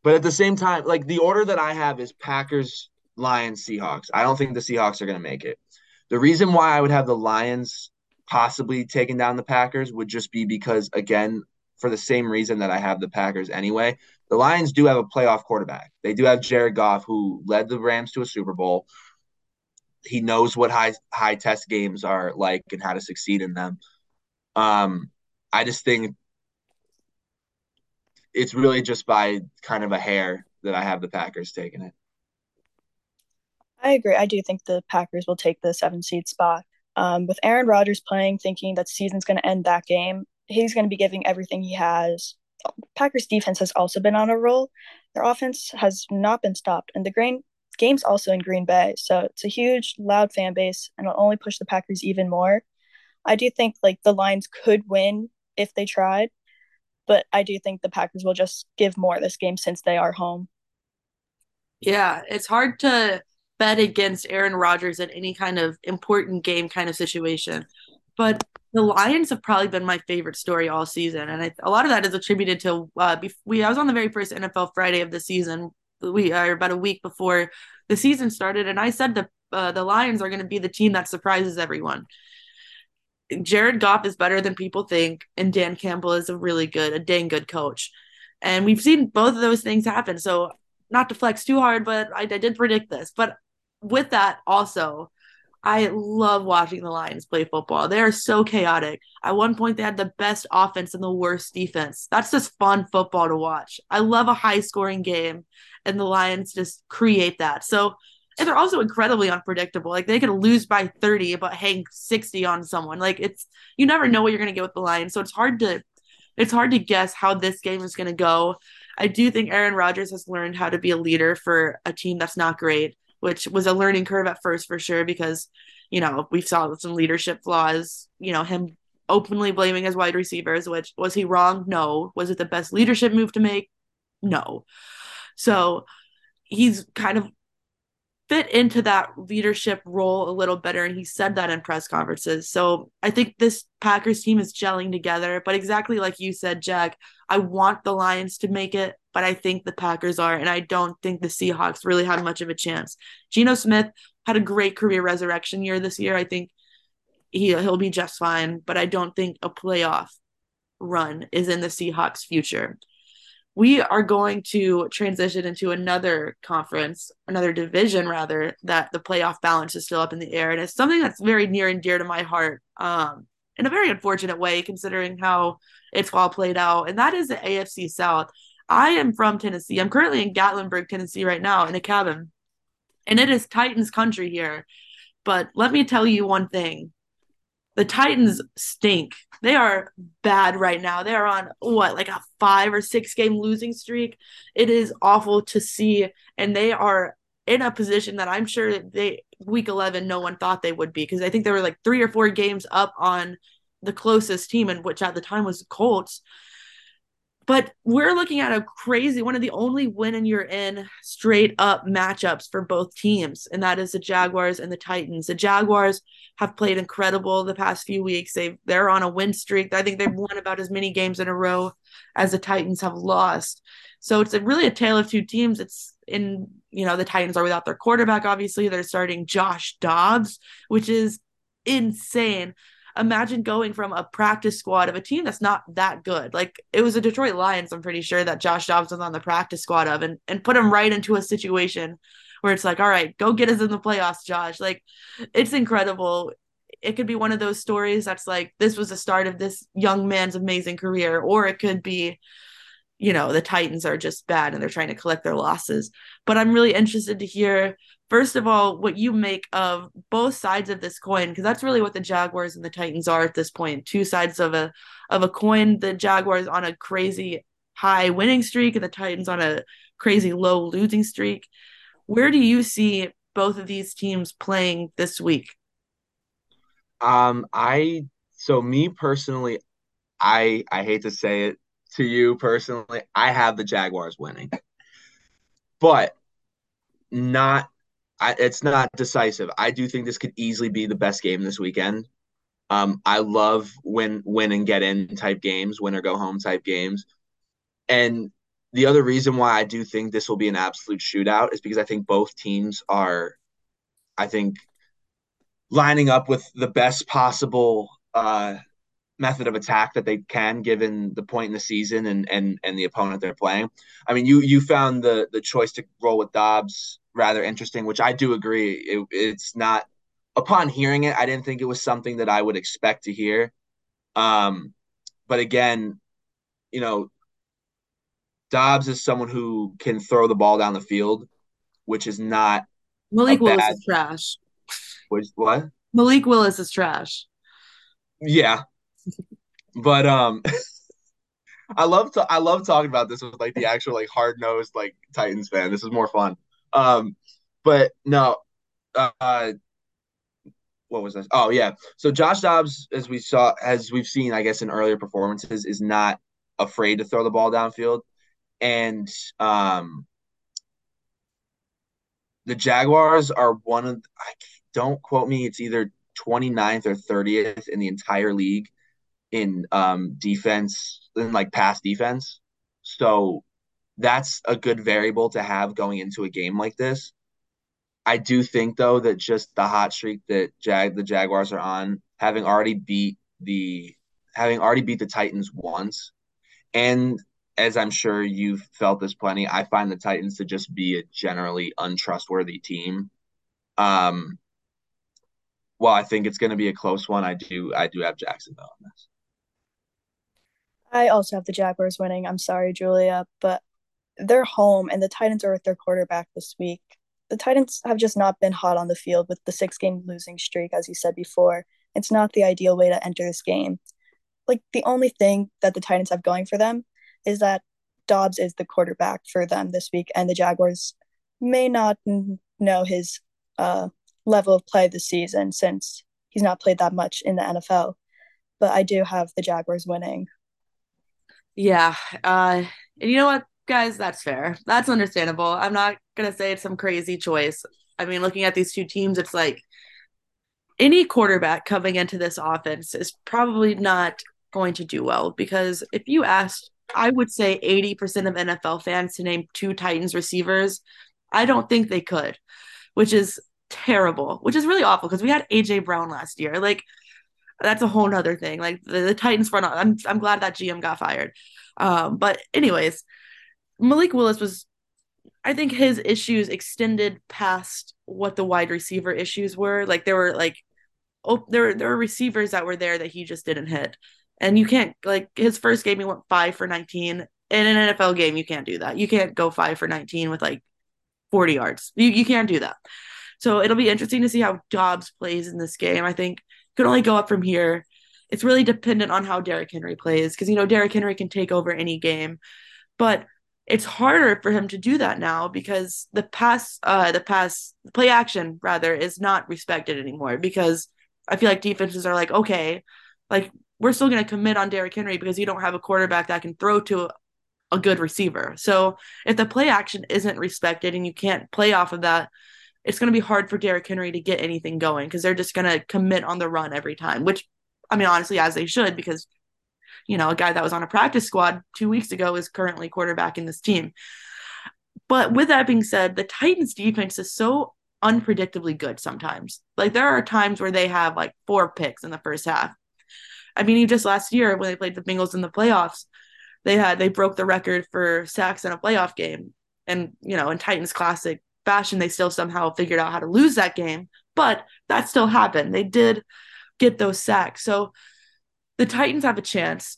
But at the same time, like the order that I have is Packers, Lions, Seahawks. I don't think the Seahawks are going to make it. The reason why I would have the Lions possibly taking down the Packers would just be because, again, for the same reason that I have the Packers anyway, the Lions do have a playoff quarterback. They do have Jared Goff, who led the Rams to a Super Bowl he knows what high high test games are like and how to succeed in them. Um, I just think it's really just by kind of a hair that I have the Packers taking it. I agree. I do think the Packers will take the seven seed spot. Um, with Aaron Rodgers playing, thinking that season's going to end that game, he's going to be giving everything he has. Packers defense has also been on a roll. Their offense has not been stopped, and the grain game's also in Green Bay, so it's a huge, loud fan base, and it'll only push the Packers even more. I do think like the Lions could win if they tried, but I do think the Packers will just give more this game since they are home. Yeah, it's hard to bet against Aaron Rodgers in any kind of important game kind of situation. But the Lions have probably been my favorite story all season, and I, a lot of that is attributed to uh, we. I was on the very first NFL Friday of the season we are about a week before the season started, and I said the uh, the Lions are going to be the team that surprises everyone. Jared Goff is better than people think, and Dan Campbell is a really good, a dang good coach. And we've seen both of those things happen. So, not to flex too hard, but I, I did predict this. But with that, also, I love watching the Lions play football. They are so chaotic. At one point, they had the best offense and the worst defense. That's just fun football to watch. I love a high scoring game, and the Lions just create that. So, and they're also incredibly unpredictable. Like they could lose by 30 but hang 60 on someone. Like it's you never know what you're going to get with the Lions. So it's hard to it's hard to guess how this game is going to go. I do think Aaron Rodgers has learned how to be a leader for a team that's not great, which was a learning curve at first for sure because you know, we saw some leadership flaws, you know, him openly blaming his wide receivers, which was he wrong? No. Was it the best leadership move to make? No. So he's kind of fit into that leadership role a little better and he said that in press conferences. So i think this packers team is gelling together but exactly like you said jack i want the lions to make it but i think the packers are and i don't think the seahawks really had much of a chance. Geno smith had a great career resurrection year this year. I think he he'll be just fine, but I don't think a playoff run is in the Seahawks' future. We are going to transition into another conference, another division rather, that the playoff balance is still up in the air. And it's something that's very near and dear to my heart. Um, in a very unfortunate way, considering how it's all played out. And that is the AFC South. I am from Tennessee. I'm currently in Gatlinburg, Tennessee, right now in a cabin. And it is Titans country here. But let me tell you one thing the Titans stink. They are bad right now. They are on what, like a five or six game losing streak. It is awful to see. And they are in a position that I'm sure they, week 11, no one thought they would be because I think they were like three or four games up on the closest team, and which at the time was Colts. But we're looking at a crazy one of the only win and you're in straight up matchups for both teams, and that is the Jaguars and the Titans. The Jaguars have played incredible the past few weeks. They they're on a win streak. I think they've won about as many games in a row as the Titans have lost. So it's a, really a tale of two teams. It's in you know the Titans are without their quarterback. Obviously, they're starting Josh Dobbs, which is insane imagine going from a practice squad of a team that's not that good. Like it was a Detroit Lions, I'm pretty sure that Josh Dobbs was on the practice squad of and, and put him right into a situation where it's like, all right, go get us in the playoffs, Josh. Like it's incredible. It could be one of those stories that's like this was the start of this young man's amazing career, or it could be you know the titans are just bad and they're trying to collect their losses. But i'm really interested to hear first of all what you make of both sides of this coin because that's really what the jaguars and the titans are at this point. Two sides of a of a coin. The jaguars on a crazy high winning streak and the titans on a crazy low losing streak. Where do you see both of these teams playing this week? Um i so me personally i i hate to say it to you personally, I have the Jaguars winning, but not. I, it's not decisive. I do think this could easily be the best game this weekend. Um, I love win, win and get in type games, win or go home type games, and the other reason why I do think this will be an absolute shootout is because I think both teams are, I think, lining up with the best possible uh, method of attack that they can given the point in the season and and and the opponent they're playing. I mean, you you found the the choice to roll with Dobbs rather interesting, which I do agree. It, it's not upon hearing it, I didn't think it was something that I would expect to hear. Um, but again, you know, Dobbs is someone who can throw the ball down the field, which is not Malik Willis bad, is trash. Which what? Malik Willis is trash. Yeah, but um I love to I love talking about this with like the actual like hard nosed like Titans fan. This is more fun. Um but no uh what was this? Oh yeah. So Josh Dobbs, as we saw, as we've seen, I guess in earlier performances, is not afraid to throw the ball downfield, and um, the Jaguars are one of. I don't quote me. It's either 29th or 30th in the entire league in um, defense, in like pass defense. So that's a good variable to have going into a game like this. I do think though that just the hot streak that Jag the Jaguars are on, having already beat the having already beat the Titans once, and as I'm sure you've felt this plenty, I find the Titans to just be a generally untrustworthy team. Um, well, I think it's going to be a close one. I do I do have Jacksonville on this. I also have the Jaguars winning. I'm sorry, Julia, but they're home and the Titans are with their quarterback this week. The Titans have just not been hot on the field with the six game losing streak, as you said before. It's not the ideal way to enter this game. Like, the only thing that the Titans have going for them is that Dobbs is the quarterback for them this week, and the Jaguars may not know his uh, level of play this season since he's not played that much in the NFL. But I do have the Jaguars winning. Yeah. Uh, and you know what, guys? That's fair. That's understandable. I'm not going to say it's some crazy choice. I mean, looking at these two teams, it's like any quarterback coming into this offense is probably not going to do well because if you asked, I would say 80% of NFL fans to name two Titans receivers, I don't think they could, which is terrible, which is really awful because we had AJ Brown last year. Like, that's a whole nother thing. Like the, the Titans front, I'm I'm glad that GM got fired. Um, but anyways, Malik Willis was, I think his issues extended past what the wide receiver issues were. Like there were like, oh, there there were receivers that were there that he just didn't hit, and you can't like his first game he went five for 19. In an NFL game, you can't do that. You can't go five for 19 with like 40 yards. You you can't do that. So it'll be interesting to see how Dobbs plays in this game. I think could only go up from here. It's really dependent on how Derrick Henry plays because you know Derrick Henry can take over any game, but it's harder for him to do that now because the pass, uh, the pass play action rather is not respected anymore because I feel like defenses are like, okay, like we're still going to commit on Derrick Henry because you don't have a quarterback that can throw to a good receiver. So if the play action isn't respected and you can't play off of that, it's going to be hard for Derrick Henry to get anything going because they're just going to commit on the run every time, which I mean, honestly, as they should, because, you know, a guy that was on a practice squad two weeks ago is currently quarterbacking this team. But with that being said, the Titans defense is so unpredictably good sometimes. Like there are times where they have like four picks in the first half. I mean, just last year when they played the Bengals in the playoffs, they had they broke the record for sacks in a playoff game. And, you know, in Titans classic fashion, they still somehow figured out how to lose that game. But that still happened. They did get those sacks. So the Titans have a chance.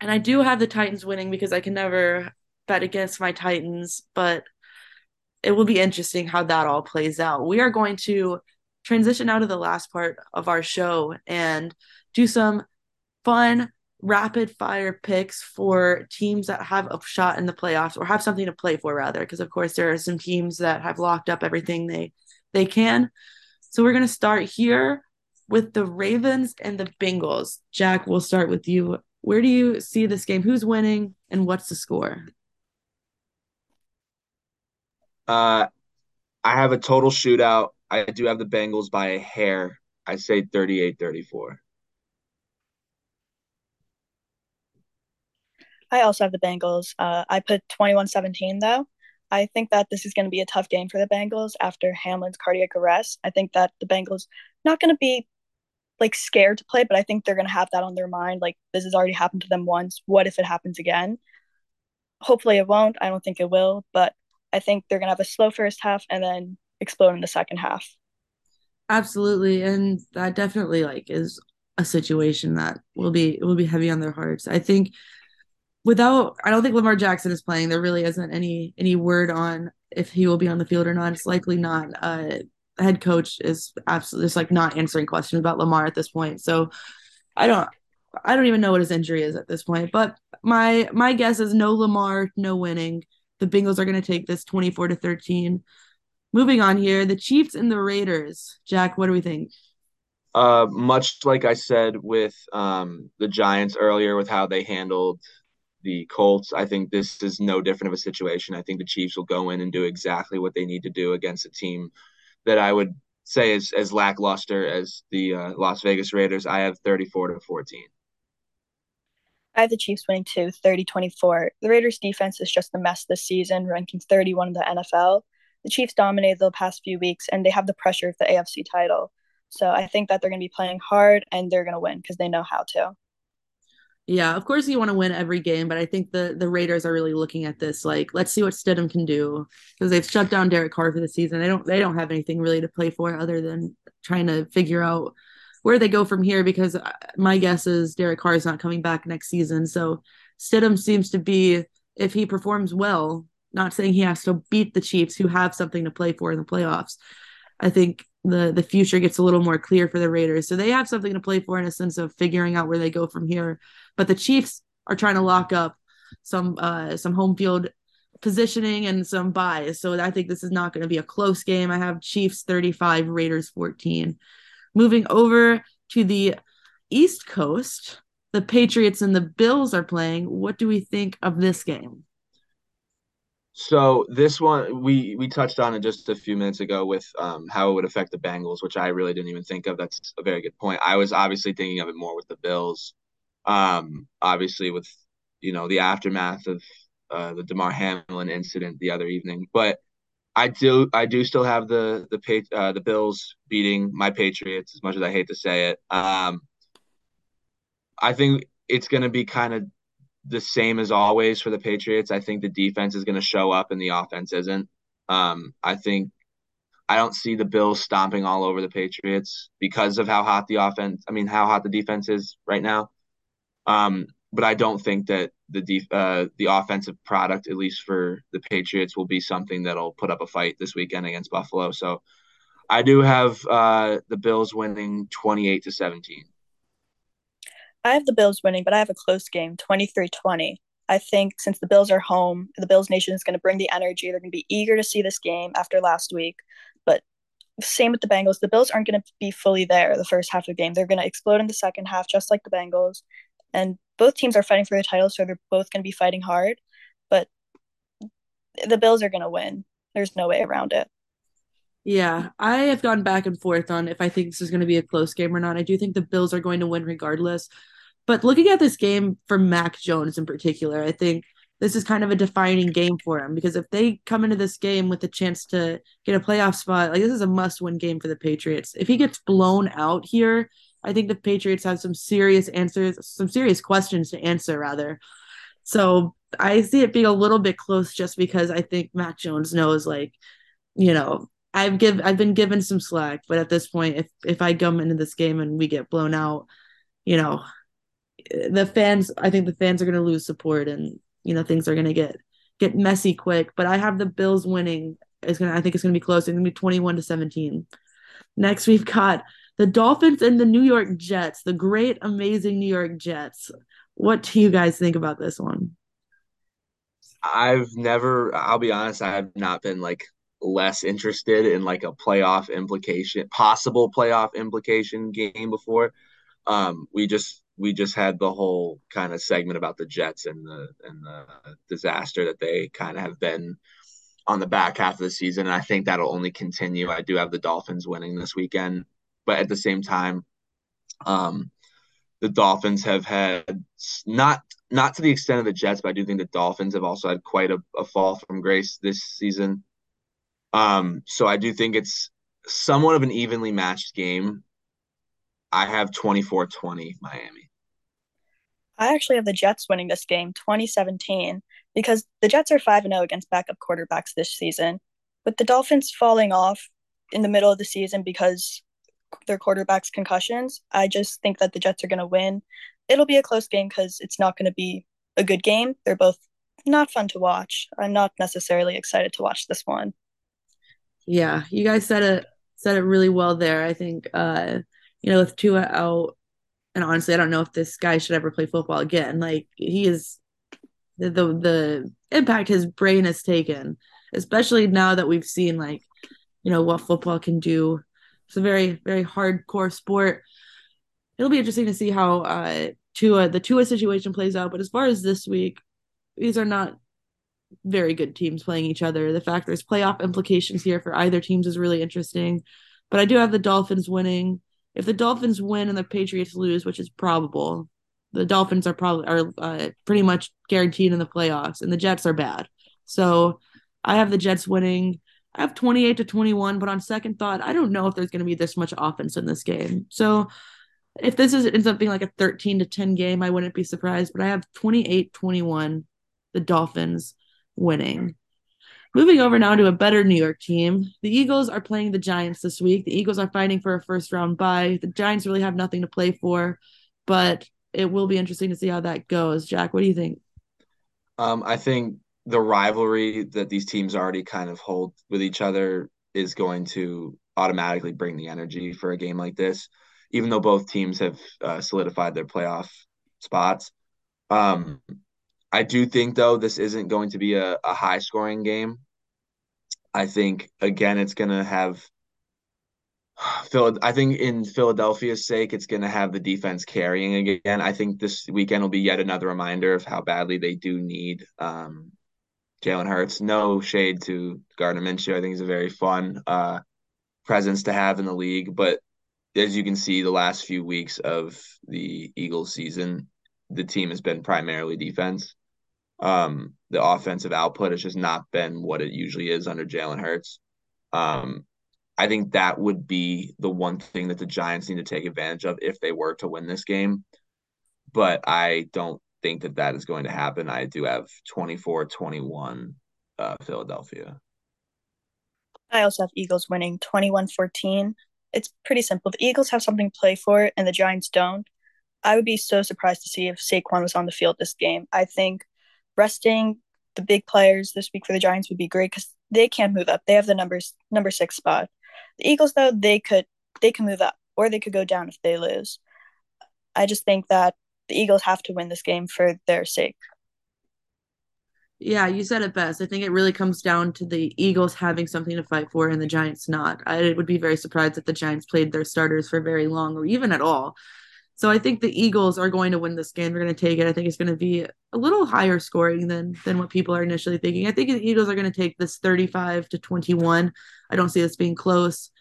And I do have the Titans winning because I can never bet against my Titans, but it will be interesting how that all plays out. We are going to transition out of the last part of our show and do some fun rapid fire picks for teams that have a shot in the playoffs or have something to play for rather because of course there are some teams that have locked up everything they they can. So we're going to start here with the ravens and the bengals. Jack we'll start with you. Where do you see this game? Who's winning and what's the score? Uh i have a total shootout. I do have the bengals by a hair. I say 38 34 I also have the Bengals. Uh, I put 21 17, though. I think that this is going to be a tough game for the Bengals after Hamlin's cardiac arrest. I think that the Bengals not going to be like scared to play, but I think they're going to have that on their mind. Like this has already happened to them once. What if it happens again? Hopefully it won't. I don't think it will, but I think they're going to have a slow first half and then explode in the second half. Absolutely, and that definitely like is a situation that will be will be heavy on their hearts. I think without I don't think Lamar Jackson is playing. There really isn't any any word on if he will be on the field or not. It's likely not. Uh, head coach is absolutely just like not answering questions about Lamar at this point. So I don't I don't even know what his injury is at this point. But my my guess is no Lamar, no winning. The Bengals are going to take this 24 to 13. Moving on here, the Chiefs and the Raiders. Jack, what do we think? Uh, much like I said with um, the Giants earlier, with how they handled the Colts. I think this is no different of a situation. I think the Chiefs will go in and do exactly what they need to do against a team that I would say is as lackluster as the uh, Las Vegas Raiders. I have 34 to 14. I have the Chiefs winning too, 30 24. The Raiders' defense is just a mess this season, ranking 31 in the NFL. The Chiefs dominated the past few weeks, and they have the pressure of the AFC title. So I think that they're going to be playing hard and they're going to win because they know how to. Yeah, of course you want to win every game, but I think the the Raiders are really looking at this like let's see what Stidham can do because they've shut down Derek Carr for the season. They don't they don't have anything really to play for other than trying to figure out where they go from here because uh, my guess is Derek Carr is not coming back next season. So Stidham seems to be if he performs well, not saying he has to beat the Chiefs who have something to play for in the playoffs. I think the the future gets a little more clear for the Raiders. So they have something to play for in a sense of figuring out where they go from here. But the Chiefs are trying to lock up some uh some home field positioning and some byes. So I think this is not going to be a close game. I have Chiefs 35, Raiders 14. Moving over to the East Coast, the Patriots and the Bills are playing. What do we think of this game? So this one we we touched on it just a few minutes ago with um, how it would affect the Bengals, which I really didn't even think of. That's a very good point. I was obviously thinking of it more with the Bills, um, obviously with you know the aftermath of uh, the Damar Hamlin incident the other evening. But I do I do still have the the uh, the Bills beating my Patriots as much as I hate to say it. Um, I think it's going to be kind of the same as always for the Patriots. I think the defense is going to show up and the offense isn't. Um, I think I don't see the Bills stomping all over the Patriots because of how hot the offense. I mean, how hot the defense is right now. Um, but I don't think that the def- uh, the offensive product, at least for the Patriots, will be something that'll put up a fight this weekend against Buffalo. So I do have uh, the Bills winning twenty eight to seventeen. I have the Bills winning, but I have a close game, 23-20. I think since the Bills are home, the Bills Nation is going to bring the energy. They're going to be eager to see this game after last week. But same with the Bengals. The Bills aren't going to be fully there the first half of the game. They're going to explode in the second half, just like the Bengals. And both teams are fighting for the title, so they're both going to be fighting hard. But the Bills are going to win. There's no way around it. Yeah, I have gone back and forth on if I think this is going to be a close game or not. I do think the Bills are going to win regardless. But looking at this game for Mac Jones in particular, I think this is kind of a defining game for him because if they come into this game with a chance to get a playoff spot, like this is a must-win game for the Patriots. If he gets blown out here, I think the Patriots have some serious answers, some serious questions to answer rather. So I see it being a little bit close just because I think Mac Jones knows like, you know, I've give I've been given some slack, but at this point, if if I come into this game and we get blown out, you know, the fans i think the fans are going to lose support and you know things are going to get get messy quick but i have the bills winning it's going to i think it's going to be close. It's going to be 21 to 17 next we've got the dolphins and the new york jets the great amazing new york jets. What do you guys think about this one? I've never i'll be honest i've not been like less interested in like a playoff implication possible playoff implication game before. Um we just we just had the whole kind of segment about the Jets and the and the disaster that they kind of have been on the back half of the season, and I think that'll only continue. I do have the Dolphins winning this weekend, but at the same time, um, the Dolphins have had not not to the extent of the Jets, but I do think the Dolphins have also had quite a, a fall from grace this season. Um, so I do think it's somewhat of an evenly matched game. I have 24-20 Miami. I actually have the Jets winning this game 2017 because the Jets are 5 0 against backup quarterbacks this season. With the Dolphins falling off in the middle of the season because their quarterback's concussions, I just think that the Jets are going to win. It'll be a close game because it's not going to be a good game. They're both not fun to watch. I'm not necessarily excited to watch this one. Yeah, you guys said it said it really well there. I think uh you know, with Tua out, and honestly, I don't know if this guy should ever play football again. Like he is the the, the impact his brain has taken, especially now that we've seen like, you know, what football can do. It's a very, very hardcore sport. It'll be interesting to see how uh Tua the Tua situation plays out. But as far as this week, these are not very good teams playing each other. The fact there's playoff implications here for either teams is really interesting. But I do have the Dolphins winning if the Dolphins win and the Patriots lose, which is probable, the Dolphins are probably are uh, pretty much guaranteed in the playoffs, and the Jets are bad. So I have the Jets winning. I have 28 to 21, but on second thought, I don't know if there's going to be this much offense in this game. So if this is ends up being like a 13 to 10 game, I wouldn't be surprised, but I have 28 21, the Dolphins winning. Moving over now to a better New York team. The Eagles are playing the Giants this week. The Eagles are fighting for a first round bye. The Giants really have nothing to play for, but it will be interesting to see how that goes. Jack, what do you think? Um, I think the rivalry that these teams already kind of hold with each other is going to automatically bring the energy for a game like this, even though both teams have uh, solidified their playoff spots. Um, I do think though this isn't going to be a, a high scoring game. I think again it's gonna have Phil I think in Philadelphia's sake it's gonna have the defense carrying again. I think this weekend will be yet another reminder of how badly they do need um, Jalen Hurts. No shade to Gardner Minshew. I think he's a very fun uh, presence to have in the league. But as you can see, the last few weeks of the Eagles season, the team has been primarily defense. Um, the offensive output has just not been what it usually is under Jalen Hurts. Um, I think that would be the one thing that the Giants need to take advantage of if they were to win this game. but I don't think that that is going to happen. I do have 24 21 uh, Philadelphia. I also have Eagles winning 21 14. It's pretty simple. The Eagles have something to play for, and the Giants don't. I would be so surprised to see if Saquon was on the field this game. I think resting the big players this week for the Giants would be great because they can't move up. They have the numbers number six spot. The Eagles, though, they could they can move up or they could go down if they lose. I just think that the Eagles have to win this game for their sake. Yeah, you said it best. I think it really comes down to the Eagles having something to fight for and the Giants not. I would be very surprised if the Giants played their starters for very long or even at all. So I think the Eagles are going to win this game. They're going to take it. I think it's going to be a little higher scoring than than what people are initially thinking. I think the Eagles are going to take this 35 to 21. I don't see this being close.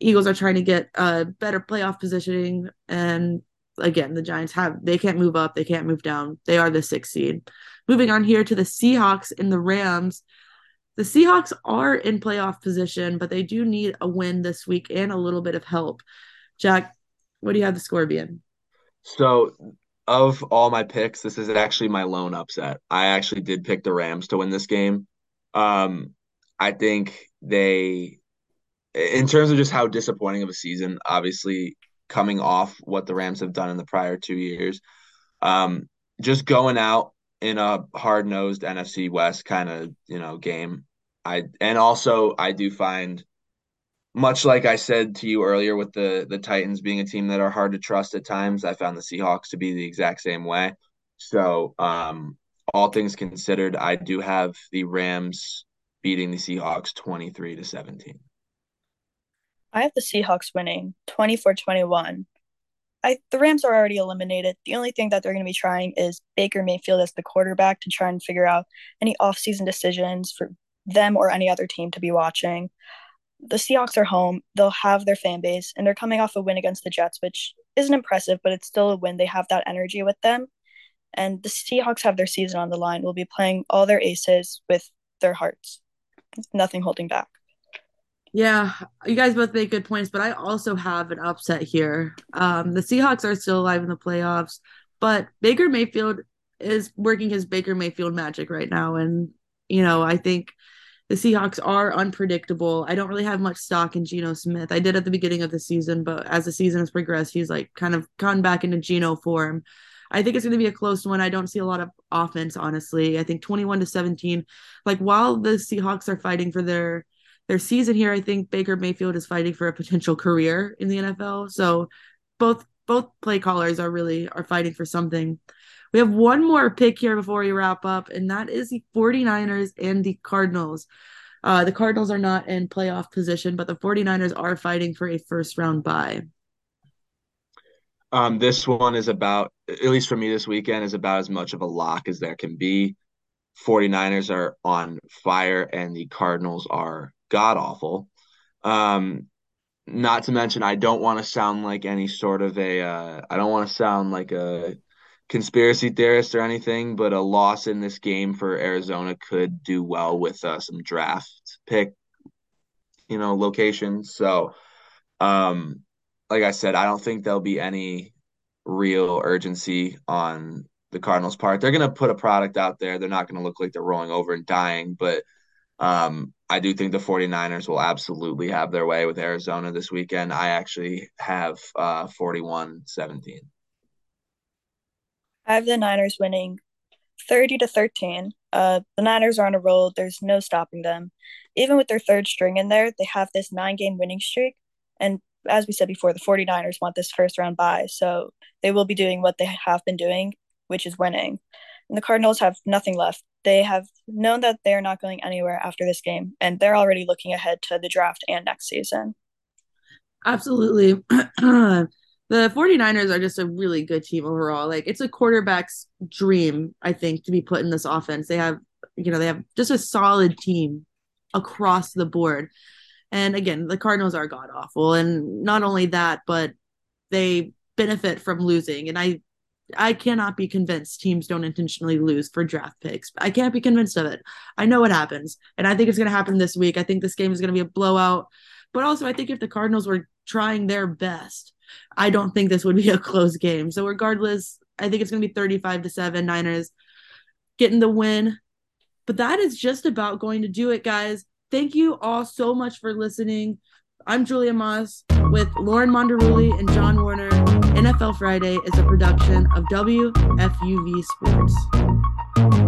Eagles are trying to get a better playoff positioning and again, the Giants have they can't move up, they can't move down. They are the 6th seed. Moving on here to the Seahawks and the Rams. The Seahawks are in playoff position, but they do need a win this week and a little bit of help. Jack, what do you have the score being? So, of all my picks, this is actually my lone upset. I actually did pick the Rams to win this game. Um, I think they, in terms of just how disappointing of a season, obviously coming off what the Rams have done in the prior two years, um, just going out in a hard nosed NFC West kind of you know game. I and also I do find much like I said to you earlier with the the Titans being a team that are hard to trust at times, I found the Seahawks to be the exact same way. So, um, all things considered, I do have the Rams beating the Seahawks 23 to 17. I have the Seahawks winning 24-21. I the Rams are already eliminated. The only thing that they're going to be trying is Baker Mayfield as the quarterback to try and figure out any offseason decisions for them or any other team to be watching the Seahawks are home. They'll have their fan base, and they're coming off a win against the Jets, which isn't impressive, but it's still a win. They have that energy with them. And the Seahawks have their season on the line. Will be playing all their aces with their hearts. Nothing holding back. Yeah, you guys both make good points, but I also have an upset here. Um, the Seahawks are still alive in the playoffs, but Baker Mayfield is working his Baker Mayfield magic right now. And, you know, I think – the Seahawks are unpredictable. I don't really have much stock in Geno Smith. I did at the beginning of the season, but as the season has progressed, he's like kind of gone back into Geno form. I think it's going to be a close one. I don't see a lot of offense, honestly. I think 21 to 17. Like while the Seahawks are fighting for their their season here, I think Baker Mayfield is fighting for a potential career in the NFL. So both both play callers are really are fighting for something. We have one more pick here before we wrap up, and that is the 49ers and the Cardinals. Uh, the Cardinals are not in playoff position, but the 49ers are fighting for a first round bye. Um, this one is about, at least for me this weekend, is about as much of a lock as there can be. 49ers are on fire and the Cardinals are god awful. Um, not to mention, I don't want to sound like any sort of a. Uh, I don't want to sound like a conspiracy theorist or anything, but a loss in this game for Arizona could do well with uh, some draft pick, you know, locations. So, um, like I said, I don't think there'll be any real urgency on the Cardinals' part. They're going to put a product out there. They're not going to look like they're rolling over and dying, but um, I do think the 49ers will absolutely have their way with Arizona this weekend. I actually have uh, 41 17. I have the Niners winning 30 to 13. Uh, the Niners are on a roll. There's no stopping them. Even with their third string in there, they have this nine game winning streak. And as we said before, the 49ers want this first round bye. So they will be doing what they have been doing, which is winning. And the Cardinals have nothing left. They have known that they're not going anywhere after this game, and they're already looking ahead to the draft and next season. Absolutely. the 49ers are just a really good team overall. Like it's a quarterback's dream, I think, to be put in this offense. They have, you know, they have just a solid team across the board. And again, the Cardinals are god awful. And not only that, but they benefit from losing. And I I cannot be convinced teams don't intentionally lose for draft picks. I can't be convinced of it. I know what happens. And I think it's gonna happen this week. I think this game is gonna be a blowout. But also I think if the Cardinals were trying their best I don't think this would be a close game. So regardless, I think it's going to be 35 to 7 Niners getting the win. But that is just about going to do it, guys. Thank you all so much for listening. I'm Julia Moss with Lauren Monderuli and John Warner. NFL Friday is a production of WFUV Sports.